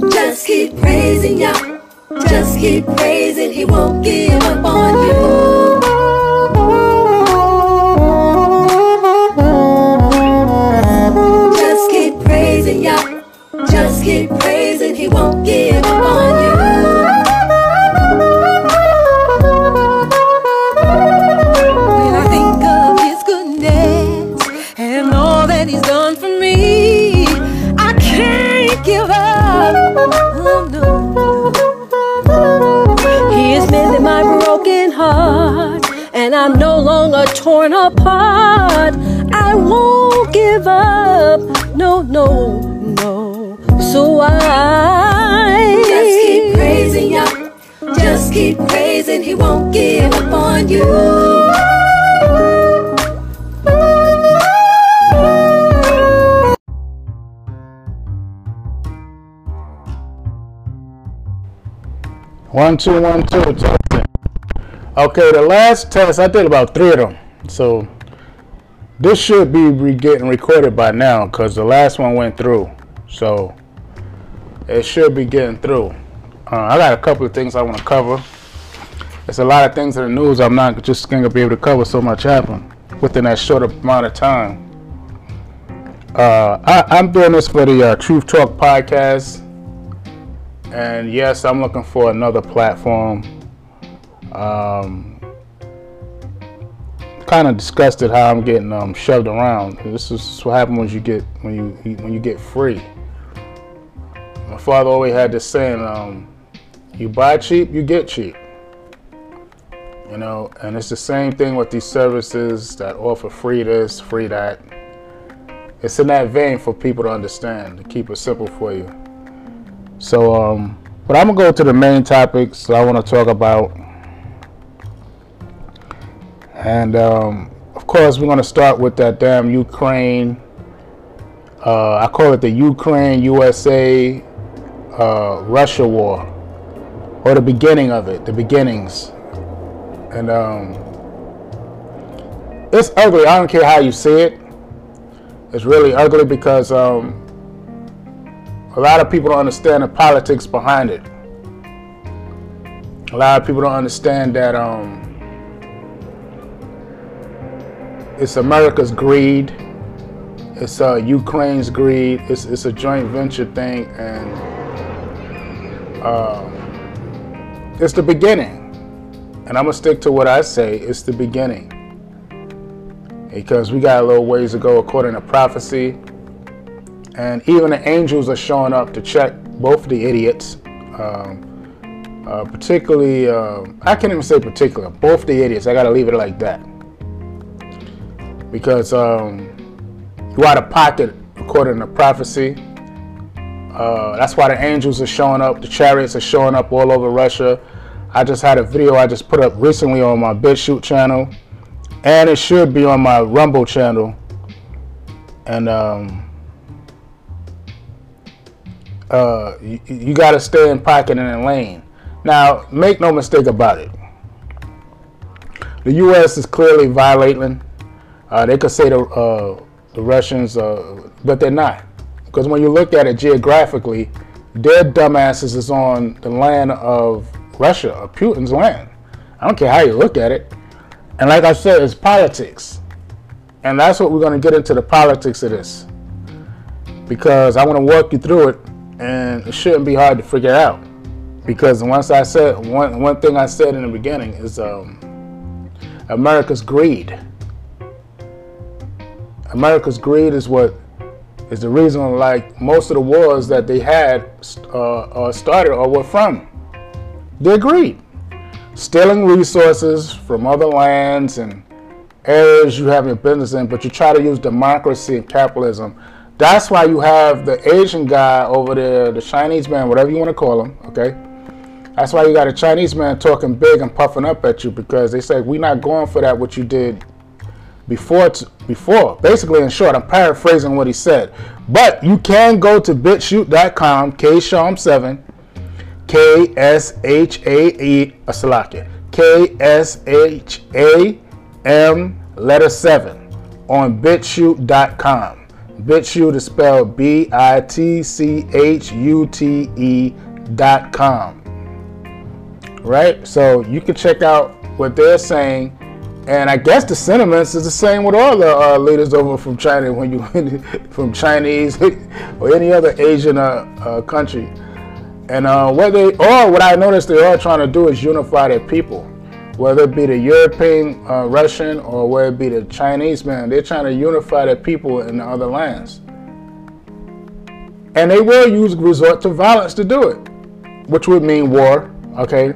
Just keep praising Yah. Just keep praising, He won't give up on you. Just keep praising Yah. Just keep praising, He won't give torn apart. I won't give up. No, no, no. So I just keep praising Yah. Just keep praising. He won't give up on you. One, two, one, two, testing. Okay, the last test, I did about three of them. So this should be getting recorded by now because the last one went through. So it should be getting through. Uh, I got a couple of things I want to cover. There's a lot of things in the news I'm not just going to be able to cover so much happened within that short amount of time. Uh, I, I'm doing this for the uh, Truth Talk podcast. And yes, I'm looking for another platform. Um, kind of disgusted how I'm getting um, shoved around. This is what happens when you get when you when you get free. My father always had this saying: um, "You buy cheap, you get cheap." You know, and it's the same thing with these services that offer free this, free that. It's in that vein for people to understand, to keep it simple for you. So, um, but I'm gonna go to the main topics I want to talk about, and um, of course, we're gonna start with that damn Ukraine. Uh, I call it the Ukraine USA uh, Russia war, or the beginning of it, the beginnings, and um, it's ugly. I don't care how you see it. It's really ugly because um, a lot of people don't understand the politics behind it. A lot of people don't understand that um, it's America's greed, it's uh, Ukraine's greed, it's, it's a joint venture thing, and uh, it's the beginning. And I'm gonna stick to what I say. It's the beginning because we got a little ways to go according to prophecy. And even the angels are showing up to check both the idiots. Um, uh, particularly, uh, I can't even say particular, both the idiots. I got to leave it like that. Because um, you out of pocket according to prophecy. Uh, that's why the angels are showing up, the chariots are showing up all over Russia. I just had a video I just put up recently on my BitChute channel, and it should be on my Rumble channel. And um, uh, you, you got to stay in pocket and in lane. Now, make no mistake about it. The U.S. is clearly violating. Uh, they could say the uh, the Russians, uh, but they're not, because when you look at it geographically, their dumbasses is on the land of Russia, of Putin's land. I don't care how you look at it. And like I said, it's politics, and that's what we're going to get into the politics of this, because I want to walk you through it and it shouldn't be hard to figure out because once I said one one thing I said in the beginning is um, America's greed. America's greed is what is the reason like most of the wars that they had uh, uh, started or were from. Their greed, stealing resources from other lands and areas you have your business in, but you try to use democracy and capitalism. That's why you have the Asian guy over there, the Chinese man, whatever you want to call him, okay? That's why you got a Chinese man talking big and puffing up at you because they say we're not going for that what you did before t- before. Basically, in short, I'm paraphrasing what he said. But you can go to bitchute.com, kshalom7, K S H A E Asalaki, K S H A M letter 7 on bitchute.com. BitChute is spelled B I T C H U T E dot com. Right? So you can check out what they're saying. And I guess the sentiments is the same with all the uh, leaders over from China when you from Chinese or any other Asian uh, uh, country. And uh, what they or what I noticed they are trying to do is unify their people, whether it be the European uh, Russian or whether it be the Chinese man. They're trying to unify their people in the other lands, and they will use resort to violence to do it, which would mean war. Okay,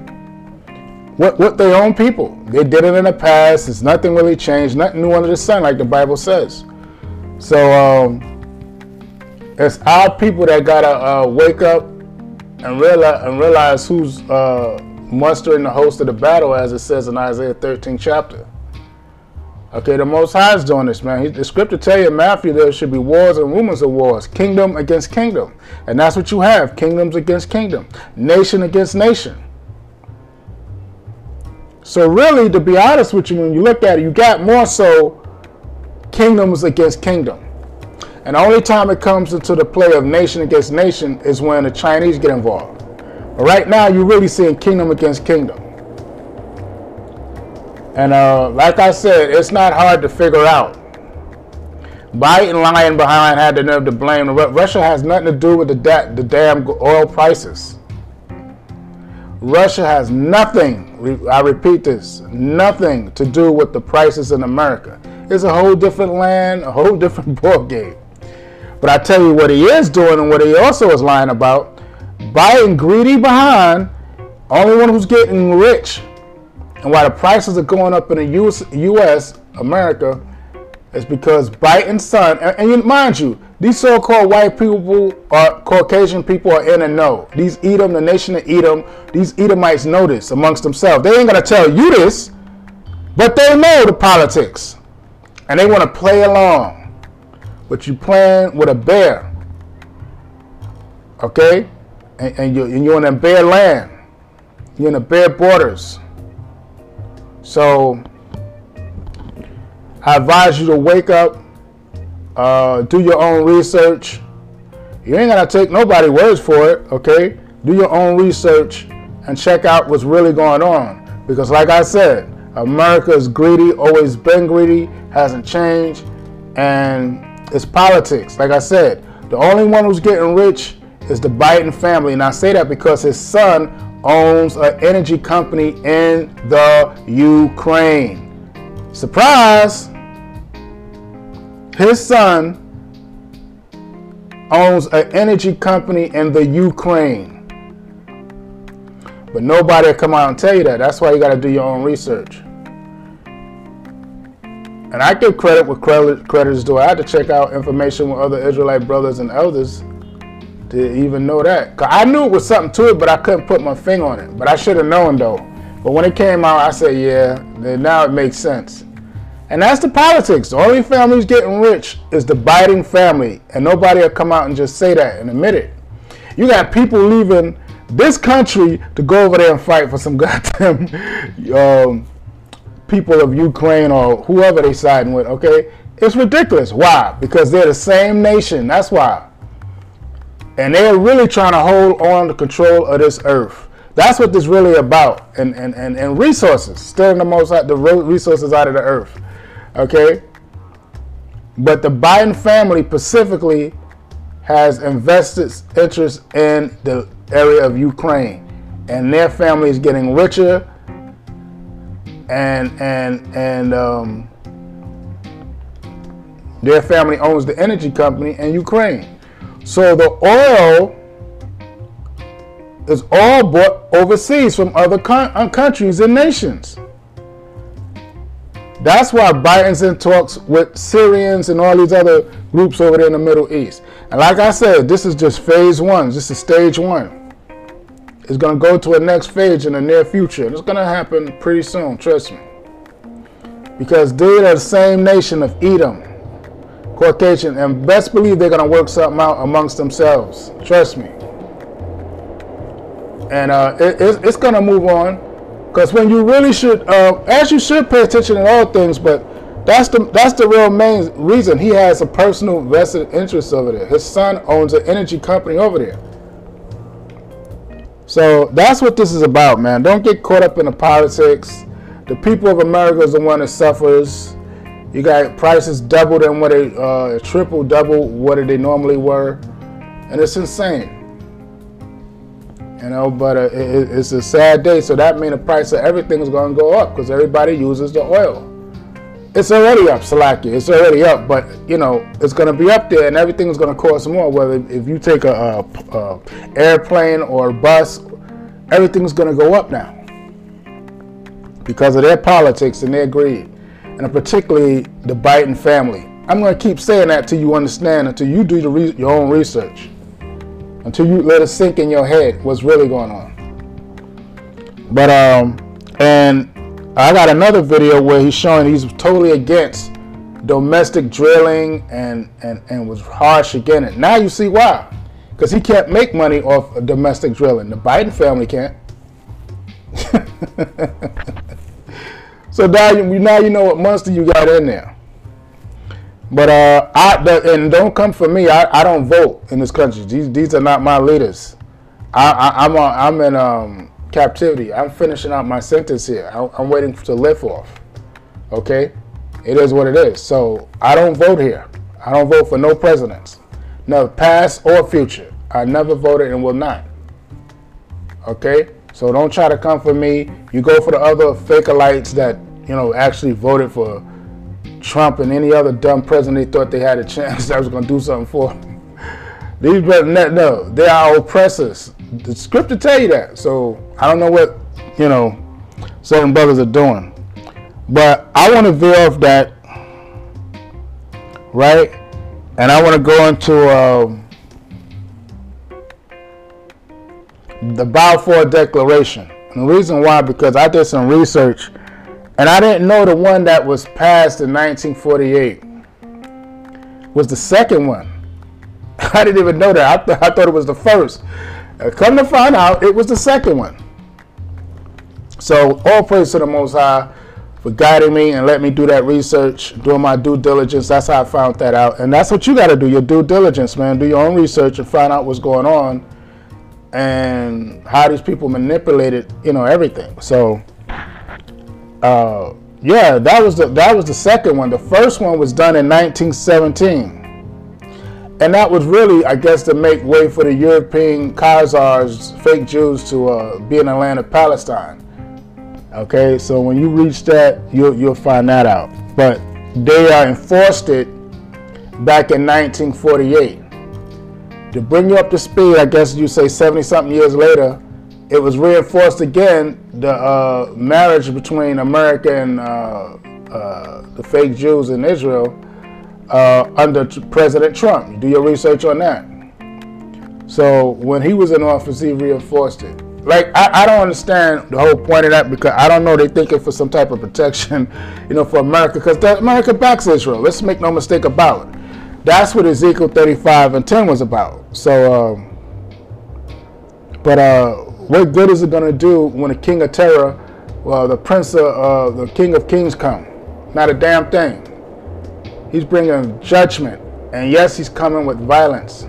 what what their own people. They did it in the past. It's nothing really changed. Nothing new under the sun, like the Bible says. So um, it's our people that gotta uh, wake up and realize and realize who's uh, mustering the host of the battle, as it says in Isaiah 13 chapter. Okay, the Most High is doing this, man. He, the scripture tell you in Matthew there should be wars and rumors of wars, kingdom against kingdom, and that's what you have: kingdoms against kingdom, nation against nation. So really, to be honest with you, when you look at it, you got more so kingdoms against kingdom. And the only time it comes into the play of nation against nation is when the Chinese get involved. But right now, you're really seeing kingdom against kingdom. And uh, like I said, it's not hard to figure out. Biden lying behind had the nerve to blame. Russia has nothing to do with the, da- the damn oil prices. Russia has nothing, I repeat this, nothing to do with the prices in America. It's a whole different land, a whole different ball game. But I tell you what he is doing and what he also is lying about. Biden greedy behind, only one who's getting rich. And why the prices are going up in the US, US America, is because Biden's son, and, and mind you, these so-called white people or Caucasian people are in and know. These Edom, the nation of Edom, these Edomites know this amongst themselves. They ain't gonna tell you this, but they know the politics. And they want to play along but you playing with a bear. Okay? And, and, you, and you're in a bear land. You're in the bear borders. So I advise you to wake up, uh, do your own research. You ain't gonna take nobody words for it, okay? Do your own research and check out what's really going on. Because like I said, America is greedy, always been greedy, hasn't changed, and it's politics. Like I said, the only one who's getting rich is the Biden family. And I say that because his son owns an energy company in the Ukraine. Surprise! His son owns an energy company in the Ukraine. But nobody will come out and tell you that. That's why you got to do your own research. And I give credit where credit, is due. I had to check out information with other Israelite brothers and elders to even know that. Cause I knew it was something to it, but I couldn't put my finger on it. But I should have known though. But when it came out, I said, yeah, now it makes sense. And that's the politics. The only family who's getting rich is the Biden family. And nobody will come out and just say that and admit it. You got people leaving this country to go over there and fight for some goddamn um, people of Ukraine or whoever they're siding with, okay? It's ridiculous. Why? Because they're the same nation. That's why. And they're really trying to hold on to control of this earth. That's what this really about. And and, and, and resources. Stealing the most out the resources out of the earth. Okay? But the Biden family specifically has invested interest in the area of Ukraine. And their family is getting richer and and and um, their family owns the energy company in Ukraine. So the oil is all bought overseas from other uh, countries and nations. That's why Biden's in talks with Syrians and all these other groups over there in the Middle East. And like I said, this is just phase one. This is stage one It's going to go to a next phase in the near future. And it's going to happen pretty soon, trust me. Because they are the same nation of Edom, Caucasian, and best believe they're going to work something out amongst themselves. Trust me. And uh, it, it, it's going to move on. Because when you really should, uh, as you should pay attention in all things, but That's the that's the real main reason he has a personal vested interest over there. His son owns an energy company over there. So that's what this is about, man. Don't get caught up in the politics. The people of America is the one that suffers. You got prices double than what they uh, triple, double what they normally were, and it's insane. You know, but uh, it, it's a sad day. So that means the price of everything is going to go up because everybody uses the oil. It's already up, Salakia. It's already up, but you know it's going to be up there, and everything is going to cost more. Whether if you take a, a, a airplane or a bus, everything's going to go up now because of their politics and their greed, and particularly the Biden family. I'm going to keep saying that till you understand, until you do re- your own research until you let it sink in your head what's really going on. But um, and I got another video where he's showing he's totally against domestic drilling and and and was harsh against it. Now you see why, because he can't make money off of domestic drilling. The Biden family can't. so now you now you know what monster you got in there. But uh, I and don't come for me. I, I don't vote in this country. These these are not my leaders. I, I am I'm in um, captivity. I'm finishing out my sentence here. I, I'm waiting to live off. Okay, it is what it is. So I don't vote here. I don't vote for no presidents, no past or future. I never voted and will not. Okay, so don't try to come for me. You go for the other fakealites that you know actually voted for Trump and any other dumb president they thought they had a chance that was going to do something for. These brothers, no, they are oppressors. The scripture tell you that. So I don't know what you know certain brothers are doing, but I want to veer off that, right? And I want to go into um, the Balfour Declaration. And the reason why, because I did some research and I didn't know the one that was passed in 1948 was the second one. I didn't even know that. I, th- I thought it was the first. Uh, come to find out, it was the second one. So, all praise to the Most High for guiding me and let me do that research, doing my due diligence. That's how I found that out. And that's what you got to do your due diligence, man. Do your own research and find out what's going on and how these people manipulated, you know, everything. So, uh, yeah, that was the that was the second one. The first one was done in 1917, and that was really, I guess, to make way for the European Khazars, fake Jews, to uh, be in the land of Palestine. Okay, so when you reach that, you'll you'll find that out. But they uh, enforced it back in 1948. To bring you up to speed, I guess you say 70 something years later, it was reinforced again the uh, marriage between America and uh, uh, the fake Jews in Israel uh, under President Trump. Do your research on that. So when he was in office, he reinforced it. Like I, I don't understand the whole point of that because I don't know they think it for some type of protection, you know, for America because America backs Israel. Let's make no mistake about it. That's what Ezekiel 35 and 10 was about. So, um, but uh, what good is it going to do when the king of terror, well, the prince of uh, the king of kings come? Not a damn thing. He's bringing judgment. And yes, he's coming with violence.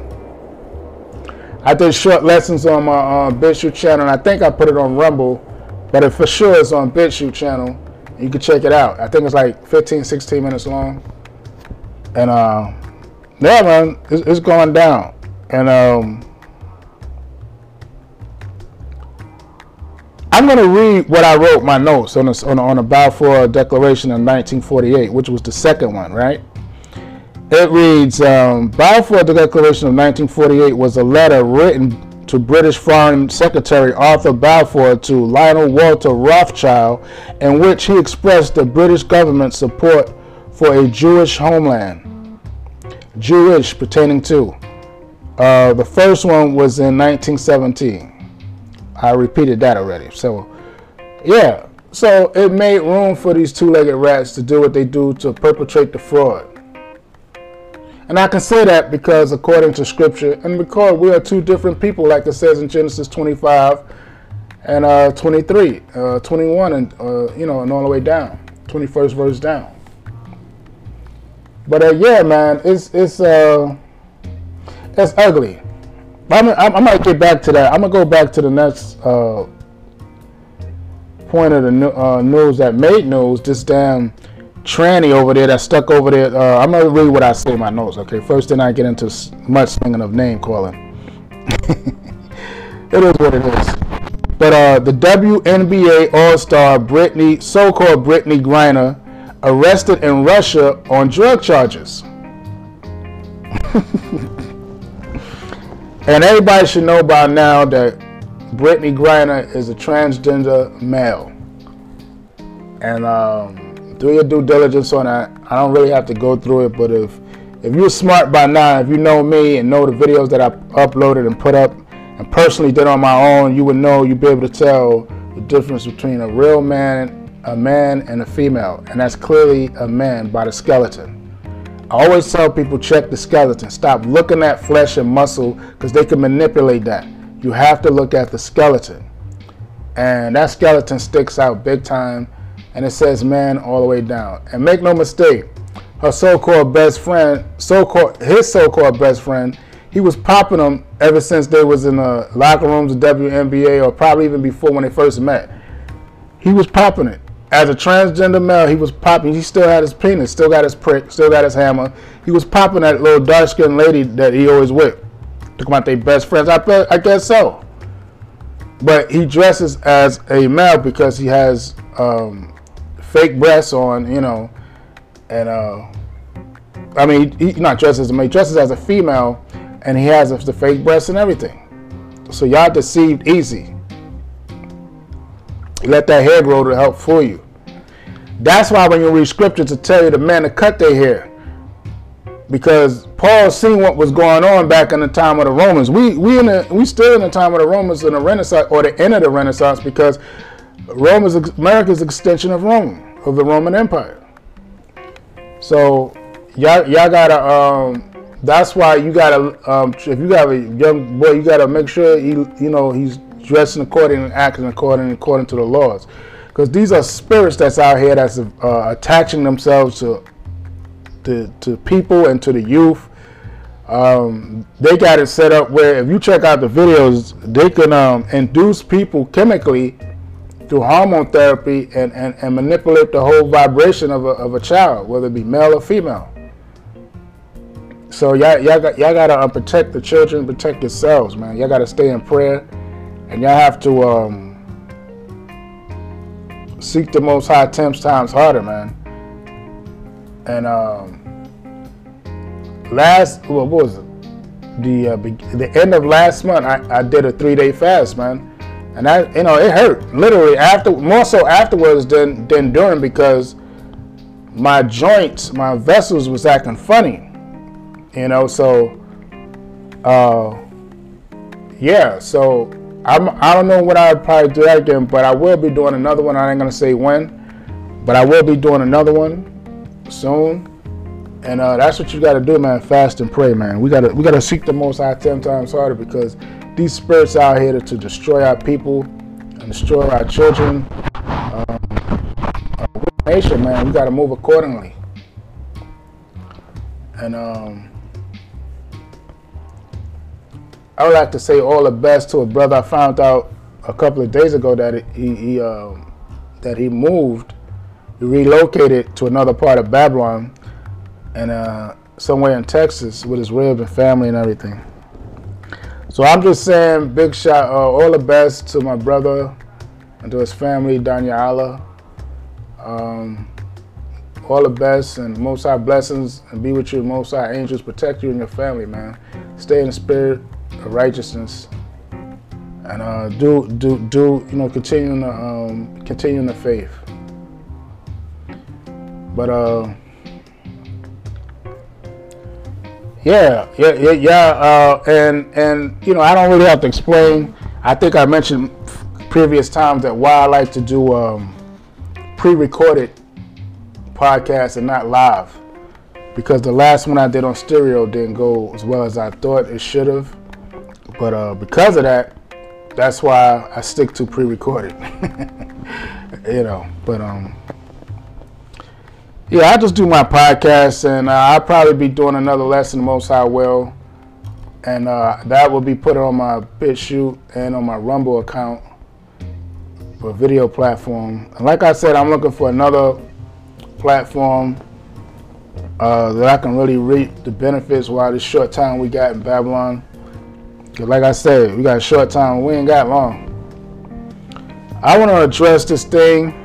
I did short lessons on my uh, BitChute channel, and I think I put it on Rumble, but it for sure is on BitChute channel. You can check it out. I think it's like 15, 16 minutes long. And uh, yeah, man, it's, it's going down. And um, I'm going to read what I wrote my notes on the, on, on Balfour Declaration in 1948, which was the second one, right? It reads um, Balfour Declaration of 1948 was a letter written to British Foreign Secretary Arthur Balfour to Lionel Walter Rothschild, in which he expressed the British government's support for a Jewish homeland. Jewish pertaining to. Uh, the first one was in 1917. I repeated that already. So, yeah. So it made room for these two-legged rats to do what they do to perpetrate the fraud. And I can say that because according to scripture, and because we are two different people, like it says in Genesis 25 and uh, 23, uh, 21, and uh, you know, and all the way down, 21st verse down. But uh, yeah, man, it's it's uh, it's ugly. I'm, I'm, I might get back to that. I'm gonna go back to the next uh, point of the uh, news that made news. This damn tranny over there that stuck over there. Uh, I'm gonna read what I say in my notes. Okay, first then I get into much slinging of name calling. it is what it is. But uh, the WNBA All-Star Brittney, so-called Brittney Griner, arrested in Russia on drug charges. and everybody should know by now that Brittney Griner is a transgender male. And um, do your due diligence on that. I don't really have to go through it, but if if you're smart by now, if you know me and know the videos that I uploaded and put up and personally did on my own, you would know you'd be able to tell the difference between a real man a man and a female, and that's clearly a man by the skeleton. I always tell people check the skeleton. Stop looking at flesh and muscle because they can manipulate that. You have to look at the skeleton. And that skeleton sticks out big time and it says man all the way down. And make no mistake, her so-called best friend, so-called his so-called best friend, he was popping them ever since they was in the locker rooms of WNBA or probably even before when they first met. He was popping it as a transgender male, he was popping. He still had his penis, still got his prick, still got his hammer. He was popping that little dark skinned lady that he always with. Talking about their best friends. I, bet, I guess so. But he dresses as a male because he has um, fake breasts on, you know, and uh, I mean, he not dresses as a male, he dresses as a female, and he has the fake breasts and everything. So y'all deceived easy. Let that hair grow to help fool you. That's why when you read scripture to tell you the man to cut their hair. Because Paul seen what was going on back in the time of the Romans. We we in the, we still in the time of the Romans in the Renaissance or the end of the Renaissance because Rome is America's extension of Rome, of the Roman Empire. So y'all y'all gotta um that's why you gotta um if you got a young boy you gotta make sure he you know he's dressing according and acting according according to the laws because these are spirits that's out here that's uh, attaching themselves to, to to people and to the youth. Um, they got it set up where if you check out the videos, they can um, induce people chemically through hormone therapy and, and, and manipulate the whole vibration of a, of a child, whether it be male or female. So y'all, y'all got y'all gotta uh, protect the children, protect yourselves, man. Y'all gotta stay in prayer, and y'all have to um, seek the Most High ten times harder, man. And um, last, what was it? The uh, the end of last month, I, I did a three day fast, man. And I, you know, it hurt literally after, more so afterwards than than during because my joints, my vessels was acting funny, you know. So, uh, yeah. So I'm, I don't know when I'd probably do that again, but I will be doing another one. I ain't gonna say when, but I will be doing another one soon. And uh, that's what you got to do, man. Fast and pray, man. We gotta we gotta seek the Most High ten times harder because these spirits out here to, to destroy our people and destroy our children. Um, uh, nation, man. We gotta move accordingly. And um, I would like to say all the best to a brother. I found out a couple of days ago that he, he um, that he moved, relocated to another part of Babylon, and uh, somewhere in Texas with his rib and family and everything. So I'm just saying, big shot, uh, all the best to my brother and to his family, Daniela. Um, all the best and most high blessings and be with you. Most high angels protect you and your family, man. Stay in the spirit righteousness and uh, do do do you know continue the um, continue in the faith. But uh, yeah, yeah, yeah, yeah, uh, and and you know I don't really have to explain. I think I mentioned previous times that why I like to do um, pre-recorded podcasts and not live because the last one I did on stereo didn't go as well as I thought it should have. But uh, because of that, that's why I stick to pre-recorded. you know, but um, yeah, I just do my podcast, and uh, I'll probably be doing another lesson, Most High Will, and uh, that will be put on my BitChute and on my Rumble account for video platform. And like I said, I'm looking for another platform uh, that I can really reap the benefits while this short time we got in Babylon. Cause like I said, we got a short time. We ain't got long. I want to address this thing.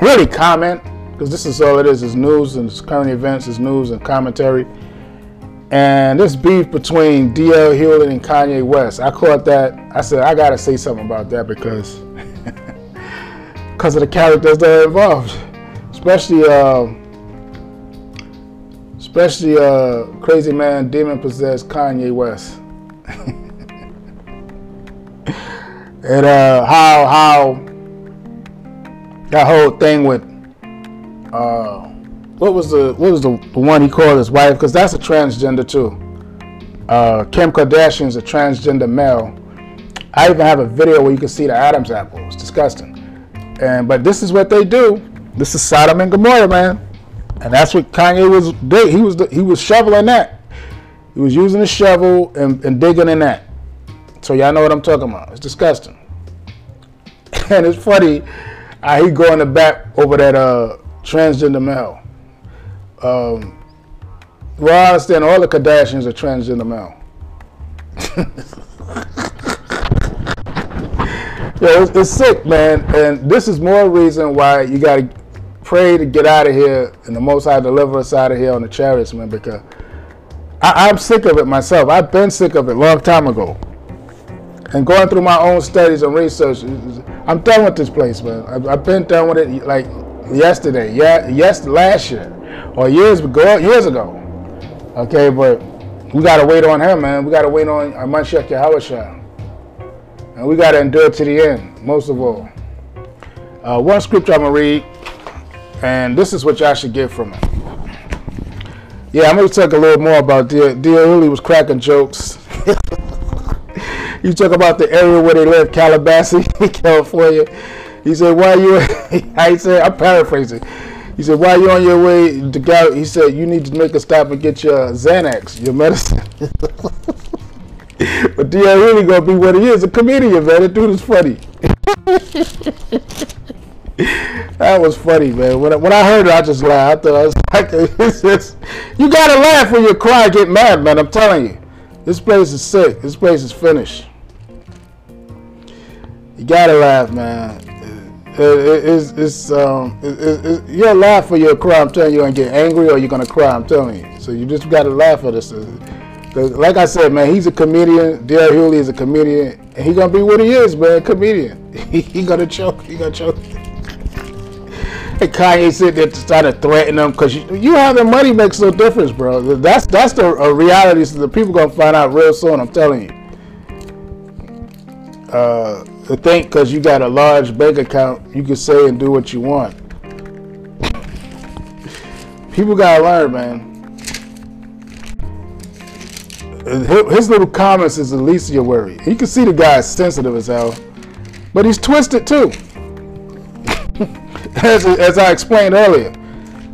Really comment because this is all it is: is news and it's current events, is news and commentary. And this beef between DL Hughley and Kanye West, I caught that. I said I gotta say something about that because because of the characters that are involved, especially. Uh, especially uh, crazy man, demon possessed Kanye West. And uh, how how that whole thing with uh, what was the what was the, one he called his wife? Because that's a transgender too. Uh, Kim Kardashian's a transgender male. I even have a video where you can see the Adam's apple. It's disgusting. And but this is what they do. This is Sodom and Gomorrah, man. And that's what Kanye was. He was he was shoveling that. He was using a shovel and, and digging in that. So y'all know what I'm talking about. It's disgusting. and it's funny how he going the back over that uh, transgender male. Um, well, I understand all the Kardashians are transgender male. yeah, it's, it's, sick, man. And this is more reason why you got to pray to get out of here and the Most High deliver us out of here on the chariots, man, because I, am sick of it myself. I've been sick of it a long time ago. And going through my own studies and research, I'm done with this place, man. I've, I've been done with it like yesterday, yeah, yes, last year, or years ago, years ago. Okay, but we gotta wait on him, man. We gotta wait on Mashiach Yahushua. And we gotta endure to the end, most of all. Uh, one scripture I'm gonna read and this is what y'all should get from it. Yeah, I'm to talk a little more about Dear Uli was cracking jokes. you talk about the area where they live, Calabasas, California. He said, "Why you?" I said, "I'm paraphrasing." He said, "Why you on your way to go?" He said, "You need to make a stop and get your Xanax, your medicine." but D.L. really gonna be what he is—a comedian, man. The dude is funny. That was funny, man. When I, when I heard it, I just laughed. I I was like, it's just, you gotta laugh when you cry, get mad, man. I'm telling you, this place is sick. This place is finished. You gotta laugh, man. It, it, it's it's um it, you'll laugh or you'll cry. I'm telling you, you're gonna get angry or you're gonna cry. I'm telling you. So you just gotta laugh at this. Like I said, man, he's a comedian. Dale Hughley is a comedian, and he gonna be what he is, man. Comedian. he gonna choke. He gonna choke. And Kanye said that to threaten them because you, you having money makes no difference, bro. That's that's the reality. So the people gonna find out real soon. I'm telling you. Uh, to think because you got a large bank account, you can say and do what you want. people gotta learn, man. His little comments is the least of your worry. You can see the guy's sensitive as hell, but he's twisted too as, as I explained earlier,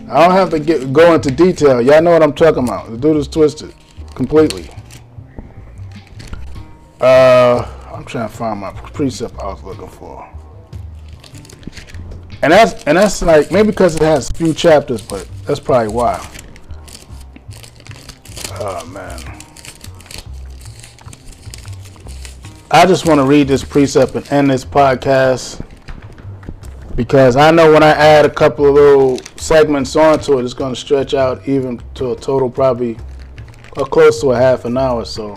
I don't have to get go into detail. Y'all know what I'm talking about. The dude is twisted completely. Uh, I'm trying to find my precept I was looking for. And that's and that's like maybe because it has a few chapters, but that's probably why. Oh man. I just want to read this precept and end this podcast because I know when I add a couple of little segments onto it, it's going to stretch out even to a total probably or close to a half an hour. So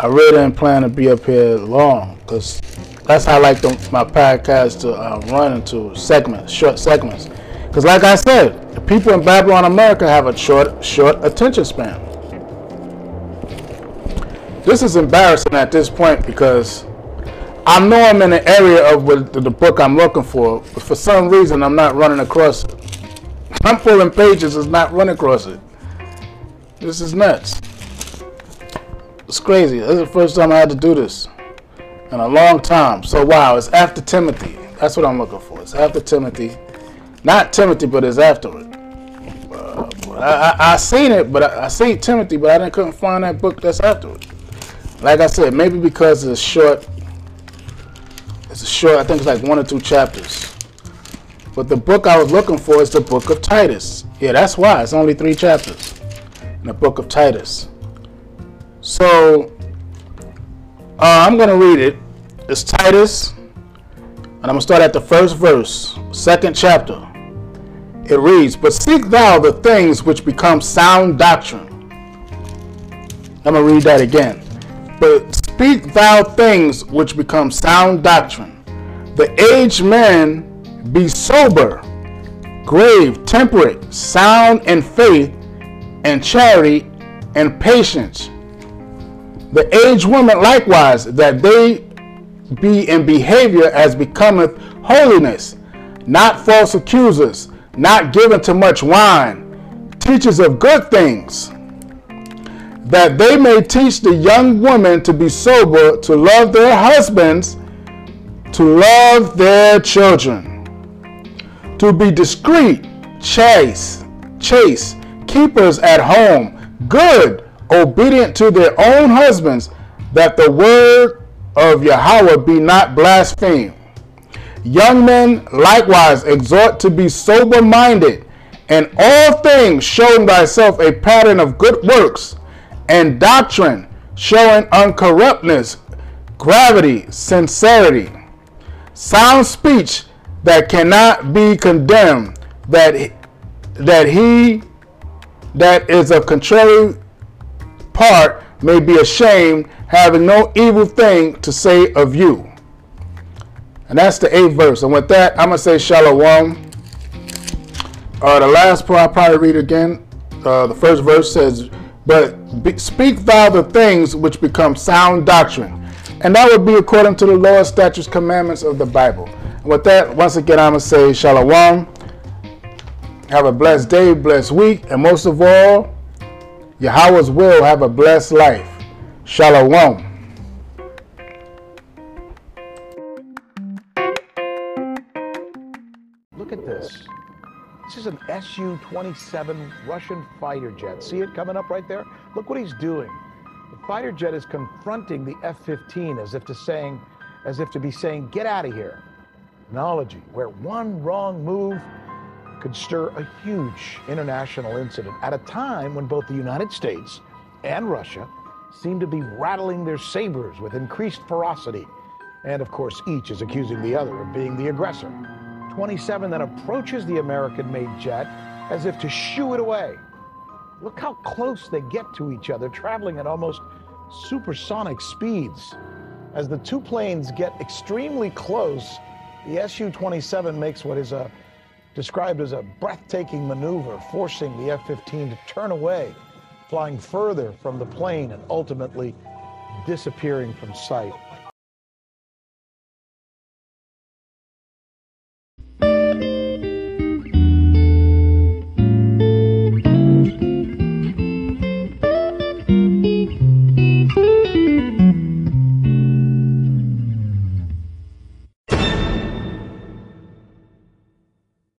I really didn't plan to be up here long because that's how I like the, my podcast to uh, run into segments, short segments. Because like I said, the people in Babylon, America have a short, short attention span. This is embarrassing at this point because I know I'm in the area of the, the book I'm looking for, but for some reason I'm not running across it. I'm pulling pages, it's not running across it. This is nuts. It's crazy. This is the first time I had to do this in a long time. So wow, it's after Timothy. That's what I'm looking for. It's after Timothy. Not Timothy, but it's after it. Uh, I, I, I, seen it, but I, I seen Timothy, but I didn't couldn't find that book that's after it. Like I said, maybe because it's short. It's a short. I think it's like one or two chapters. But the book I was looking for is the book of Titus. Yeah, that's why it's only three chapters in the book of Titus. So uh, I'm going to read it. It's Titus, and I'm going to start at the first verse, second chapter. It reads, But seek thou the things which become sound doctrine. I'm going to read that again. But speak thou things which become sound doctrine. The aged man be sober, grave, temperate, sound in faith and charity and patience. The aged woman likewise, that they be in behavior as becometh holiness, not false accusers, not given to much wine, teachers of good things, that they may teach the young women to be sober, to love their husbands, to love their children, to be discreet, chaste, chaste, keepers at home, good, obedient to their own husbands, that the word of Yahweh be not blasphemed. Young men likewise exhort to be sober minded, and all things showing thyself a pattern of good works, and doctrine showing uncorruptness, gravity, sincerity, sound speech that cannot be condemned, that that he that is a contrary part may be ashamed, having no evil thing to say of you. And that's the eighth verse. And with that, I'm to say Shalom. Uh, the last part I'll probably read again. Uh, the first verse says, But be, speak thou the things which become sound doctrine. And that would be according to the law, statutes, commandments of the Bible. And with that, once again, I'm going to say Shalom. Have a blessed day, blessed week, and most of all, Yahweh's will have a blessed life. Shalom. This is an Su-27 Russian fighter jet. See it coming up right there? Look what he's doing. The fighter jet is confronting the F-15 as if to saying, as if to be saying, get out of here. Technology, where one wrong move could stir a huge international incident at a time when both the United States and Russia seem to be rattling their sabers with increased ferocity. And of course, each is accusing the other of being the aggressor. 27 then approaches the American made jet as if to shoo it away. Look how close they get to each other, traveling at almost supersonic speeds. As the two planes get extremely close, the Su 27 makes what is a described as a breathtaking maneuver, forcing the F 15 to turn away, flying further from the plane and ultimately disappearing from sight.